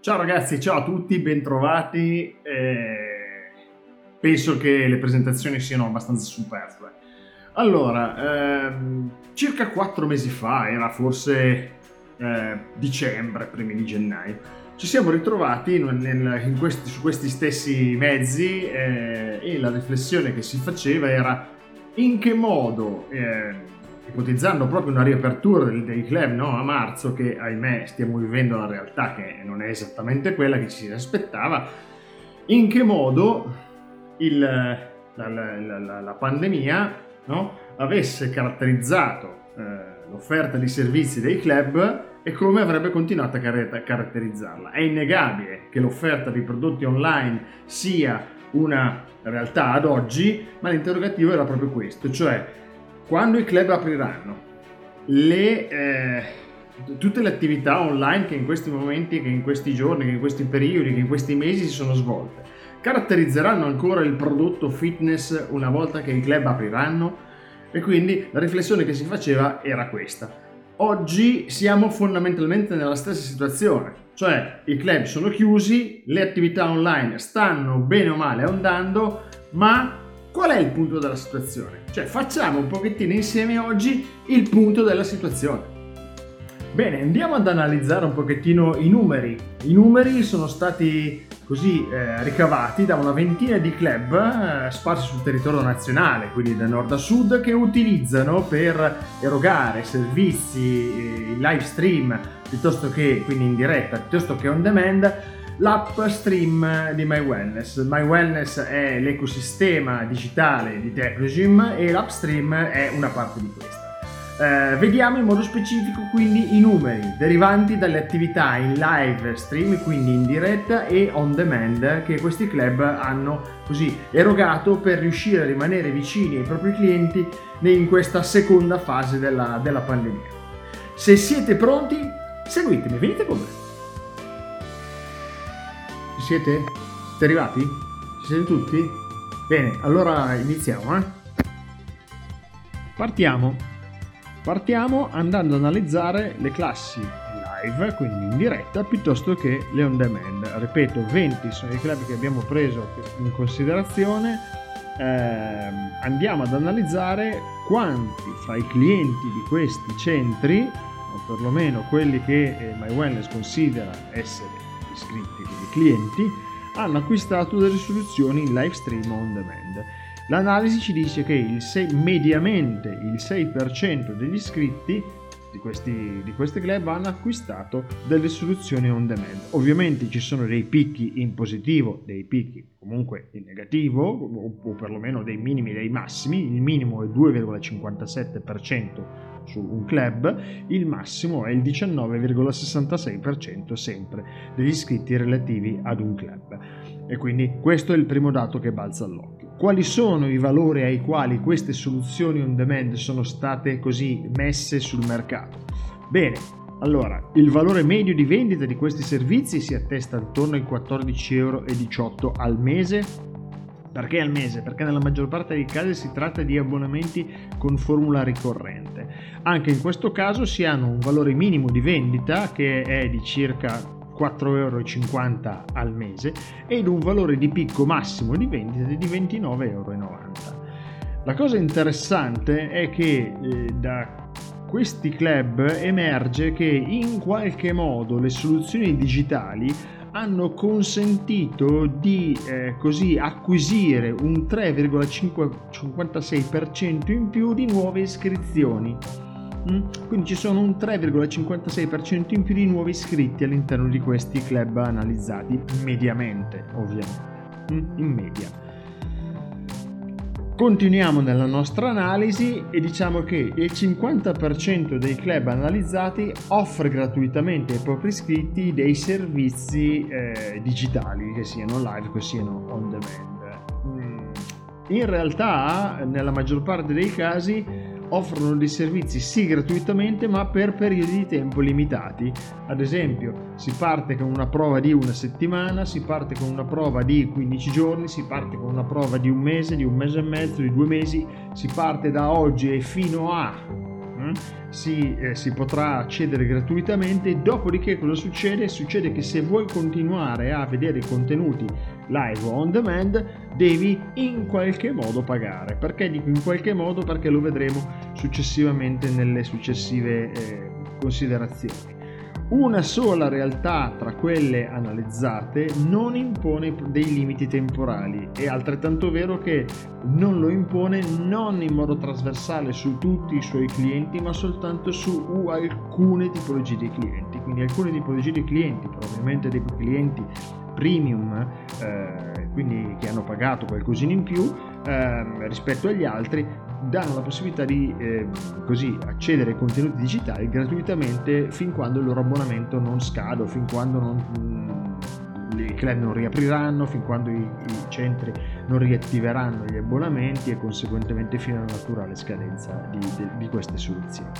Ciao ragazzi, ciao a tutti, bentrovati. Eh, penso che le presentazioni siano abbastanza superflue. Allora, ehm, circa quattro mesi fa, era forse eh, dicembre, primi di gennaio, ci siamo ritrovati nel, in questi, su questi stessi mezzi eh, e la riflessione che si faceva era in che modo eh, ipotizzando proprio una riapertura dei, dei club no, a marzo, che ahimè stiamo vivendo la realtà che non è esattamente quella che ci si aspettava, in che modo il, la, la, la, la, pandemia no, avesse caratterizzato eh, l'offerta di servizi dei club e come avrebbe continuato a caratterizzarla. È innegabile che l'offerta di prodotti online sia una realtà ad oggi, ma l'interrogativo era proprio questo, cioè quando i club apriranno, le, eh, tutte le attività online che in questi momenti, che in questi giorni, che in questi periodi, che in questi mesi si sono svolte, caratterizzeranno ancora il prodotto fitness una volta che i club apriranno? E quindi la riflessione che si faceva era questa. Oggi siamo fondamentalmente nella stessa situazione, cioè i club sono chiusi, le attività online stanno bene o male andando, ma Qual è il punto della situazione? Cioè facciamo un pochettino insieme oggi il punto della situazione. Bene, andiamo ad analizzare un pochettino i numeri. I numeri sono stati così eh, ricavati da una ventina di club eh, sparsi sul territorio nazionale, quindi da nord a sud, che utilizzano per erogare servizi eh, in live stream piuttosto che quindi in diretta, piuttosto che on demand l'app stream di My Wellness. My Wellness è l'ecosistema digitale di Tecnogym e l'app stream è una parte di questa. Eh, vediamo in modo specifico quindi i numeri derivanti dalle attività in live stream, quindi in diretta e on demand che questi club hanno così erogato per riuscire a rimanere vicini ai propri clienti in questa seconda fase della, della pandemia. Se siete pronti, seguitemi, venite con me. Siete? Siete arrivati? Ci siete tutti? Bene, allora iniziamo, eh? Partiamo. Partiamo andando ad analizzare le classi live, quindi in diretta, piuttosto che le on demand. Ripeto, 20 sono i club che abbiamo preso in considerazione. Eh, andiamo ad analizzare quanti fra i clienti di questi centri, o perlomeno quelli che eh, My Wellness considera essere iscritti, quindi clienti, hanno acquistato delle soluzioni in live stream on demand. L'analisi ci dice che il 6, mediamente il 6% degli iscritti di questi, di questi club hanno acquistato delle soluzioni on demand. Ovviamente ci sono dei picchi in positivo, dei picchi comunque in negativo, o, perlomeno dei minimi e dei massimi. Il minimo è 2,57% su un club, il massimo è il 19,66% sempre degli iscritti relativi ad un club. E quindi questo è il primo dato che balza all'occhio. Quali sono i valori ai quali queste soluzioni on demand sono state così messe sul mercato? Bene, allora, il valore medio di vendita di questi servizi si attesta attorno ai 14,18 euro al mese perché al mese? Perché nella maggior parte dei casi si tratta di abbonamenti con formula ricorrente. Anche in questo caso si hanno un valore minimo di vendita che è di circa 4,50 euro al mese ed un valore di picco massimo di vendita di 29,90 euro. La cosa interessante è che eh, da questi club emerge che in qualche modo le soluzioni digitali hanno consentito di eh, così acquisire un 3,56% in più di nuove iscrizioni. Mm? Quindi ci sono un 3,56% in più di nuovi iscritti all'interno di questi club analizzati, mediamente ovviamente, mm? in media. Continuiamo nella nostra analisi e diciamo che il 50% dei club analizzati offre gratuitamente ai propri iscritti dei servizi eh, digitali, che siano live, che siano on demand. Mm. In realtà, nella maggior parte dei casi, offrono dei servizi sì gratuitamente ma per periodi di tempo limitati. Ad esempio si parte con una prova di una settimana, si parte con una prova di 15 giorni, si parte con una prova di un mese, di un mese e mezzo, di due mesi, si parte da oggi e fino a si, eh, si, potrà accedere gratuitamente. Dopodiché cosa succede? Succede che se vuoi continuare a vedere i contenuti live o on demand, devi in qualche modo pagare. Perché dico in qualche modo? Perché lo vedremo successivamente nelle successive eh, considerazioni. Una sola realtà tra quelle analizzate non impone dei limiti temporali, è altrettanto vero che non lo impone non in modo trasversale su tutti i suoi clienti, ma soltanto su alcune tipologie di clienti. Quindi alcune tipologie di clienti, probabilmente dei clienti premium, eh, quindi che hanno pagato qualcosina in più eh, rispetto agli altri, danno la possibilità di eh, così accedere ai contenuti digitali gratuitamente fin quando il loro abbonamento non scade fin quando non, i club non riapriranno, fin quando i, i, centri non riattiveranno gli abbonamenti e conseguentemente fino alla naturale scadenza di, di, di queste soluzioni.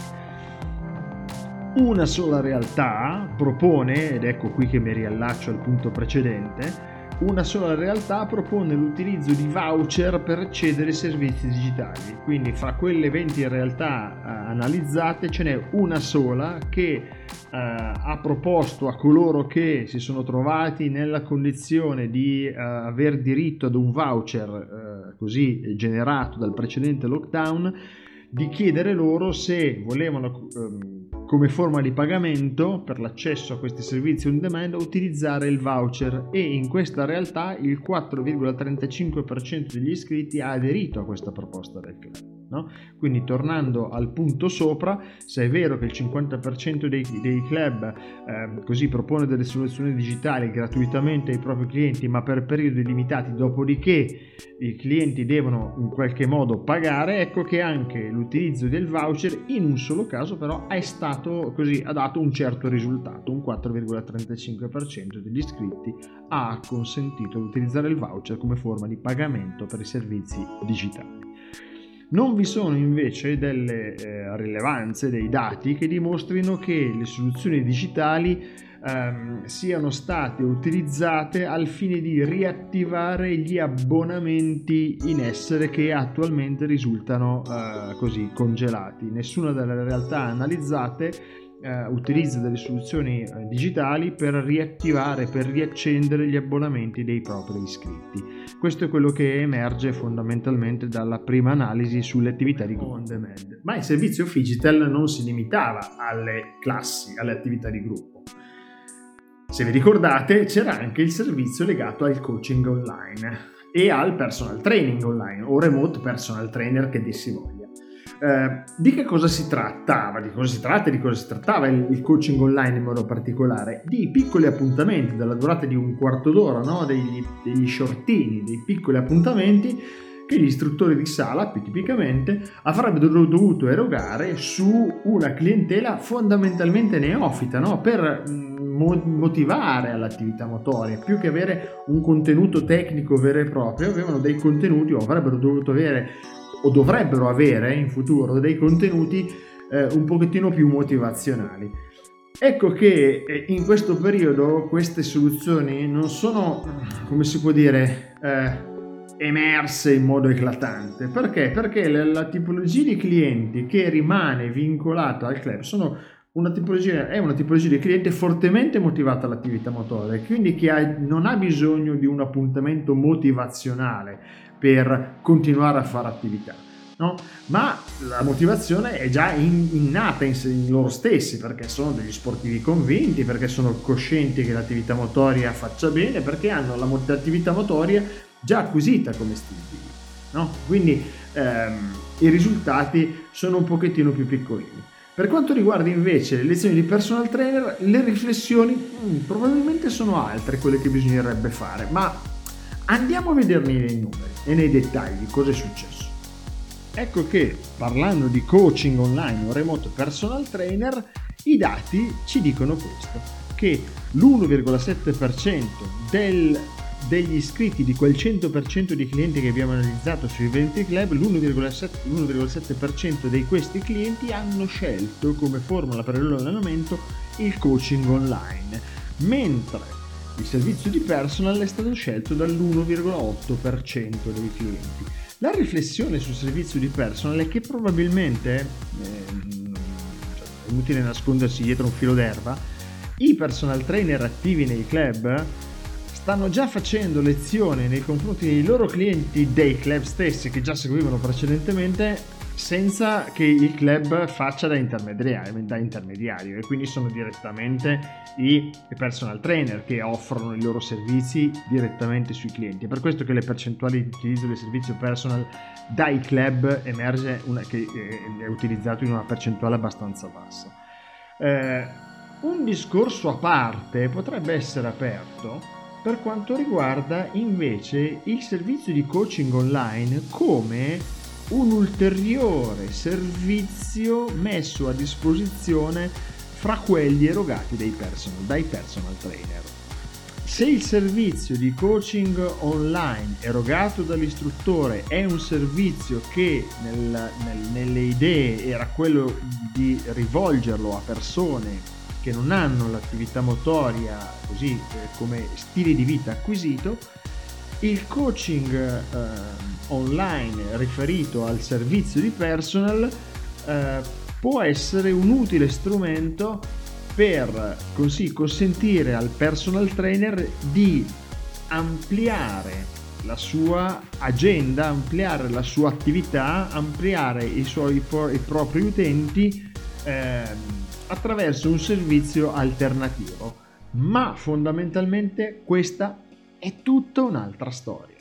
Una sola realtà propone, ed ecco qui che mi riallaccio al punto precedente, una sola realtà propone l'utilizzo di voucher per accedere ai servizi digitali. Quindi fra quelle 20 realtà eh, analizzate ce n'è una sola che eh, ha proposto a coloro che si sono trovati nella condizione di eh, aver diritto ad un voucher eh, così generato dal precedente lockdown di chiedere loro se volevano ehm, come forma di pagamento per l'accesso a questi servizi on demand utilizzare il voucher e in questa realtà il 4,35% degli iscritti ha aderito a questa proposta del club. No? Quindi tornando al punto sopra, se è vero che il 50% dei, dei club eh, così propone delle soluzioni digitali gratuitamente ai propri clienti, ma per periodi limitati, dopodiché i clienti devono in qualche modo pagare, ecco che anche l'utilizzo del voucher in un solo caso però è stato così, ha dato un certo risultato, un 4,35% degli iscritti ha consentito di utilizzare il voucher come forma di pagamento per i servizi digitali. Non vi sono invece delle eh, rilevanze, dei dati che dimostrino che le soluzioni digitali ehm, siano state utilizzate al fine di riattivare gli abbonamenti in essere che attualmente risultano eh, così congelati. Nessuna delle realtà analizzate eh, utilizza delle soluzioni eh, digitali per riattivare, per riaccendere gli abbonamenti dei propri iscritti. Questo è quello che emerge fondamentalmente dalla prima analisi sulle attività di gruppo on demand. Ma il servizio Figital non si limitava alle classi, alle attività di gruppo. Se vi ricordate, c'era anche il servizio legato al coaching online e al personal training online o remote personal trainer che dir voglia. Eh, di che cosa si trattava? Di cosa si tratta di cosa si trattava il, il, coaching online in modo particolare? Di piccoli appuntamenti della durata di un quarto d'ora, no? degli, degli shortini, dei piccoli appuntamenti che gli istruttori di sala, più tipicamente, avrebbero dovuto erogare su una clientela fondamentalmente neofita, no? per mm, motivare all'attività motoria, più che avere un contenuto tecnico vero e proprio, avevano dei contenuti o avrebbero dovuto avere o dovrebbero avere in futuro dei contenuti eh, un pochettino più motivazionali. Ecco che eh, in questo periodo queste soluzioni non sono, come si può dire, eh, emerse in modo eclatante. Perché? Perché la, la, tipologia di clienti che rimane vincolata al club sono una tipologia, è una tipologia di cliente fortemente motivata all'attività motoria, quindi che ha, non ha bisogno di un appuntamento motivazionale per continuare a fare attività. No? Ma la motivazione è già in, innata in, in, loro stessi perché sono degli sportivi convinti, perché sono coscienti che l'attività motoria faccia bene, perché hanno l'attività motoria già acquisita come vita. No? Quindi ehm, i risultati sono un pochettino più piccolini. Per quanto riguarda invece le lezioni di personal trainer, le riflessioni mh, mm, probabilmente sono altre quelle che bisognerebbe fare, ma Andiamo a vederli nei numeri e nei dettagli cosa è successo. Ecco che parlando di coaching online o remote personal trainer, i dati ci dicono questo, che l'1,7% del, degli iscritti di quel 100% di clienti che abbiamo analizzato sui 20 club, l'1,7%, l'1,7% di questi clienti hanno scelto come formula per il loro allenamento il coaching online, mentre il servizio di personal è stato scelto dall'1,8% dei clienti. La riflessione sul servizio di personal è che probabilmente, eh, inutile nascondersi dietro un filo d'erba, i personal trainer attivi nei club stanno già facendo lezione nei confronti dei loro clienti dei club stessi che già seguivano precedentemente senza che il club faccia da intermediario, da intermediario e quindi sono direttamente i personal trainer che offrono i loro servizi direttamente sui clienti. È per questo che le percentuali di utilizzo del servizio personal dai club emerge una, che è utilizzato in una percentuale abbastanza bassa. Eh, un discorso a parte potrebbe essere aperto per quanto riguarda invece il servizio di coaching online come un ulteriore servizio messo a disposizione fra quelli erogati dai personal, dai personal trainer. Se il servizio di coaching online erogato dall'istruttore è un servizio che nel, nel, nelle idee era quello di rivolgerlo a persone che non hanno l'attività motoria così eh, come stile di vita acquisito, il coaching eh, online riferito al servizio di personal eh, può essere un utile strumento per così consentire al personal trainer di ampliare la sua agenda, ampliare la sua attività, ampliare i suoi i propri utenti eh, attraverso un servizio alternativo. Ma fondamentalmente questa è tutta un'altra storia.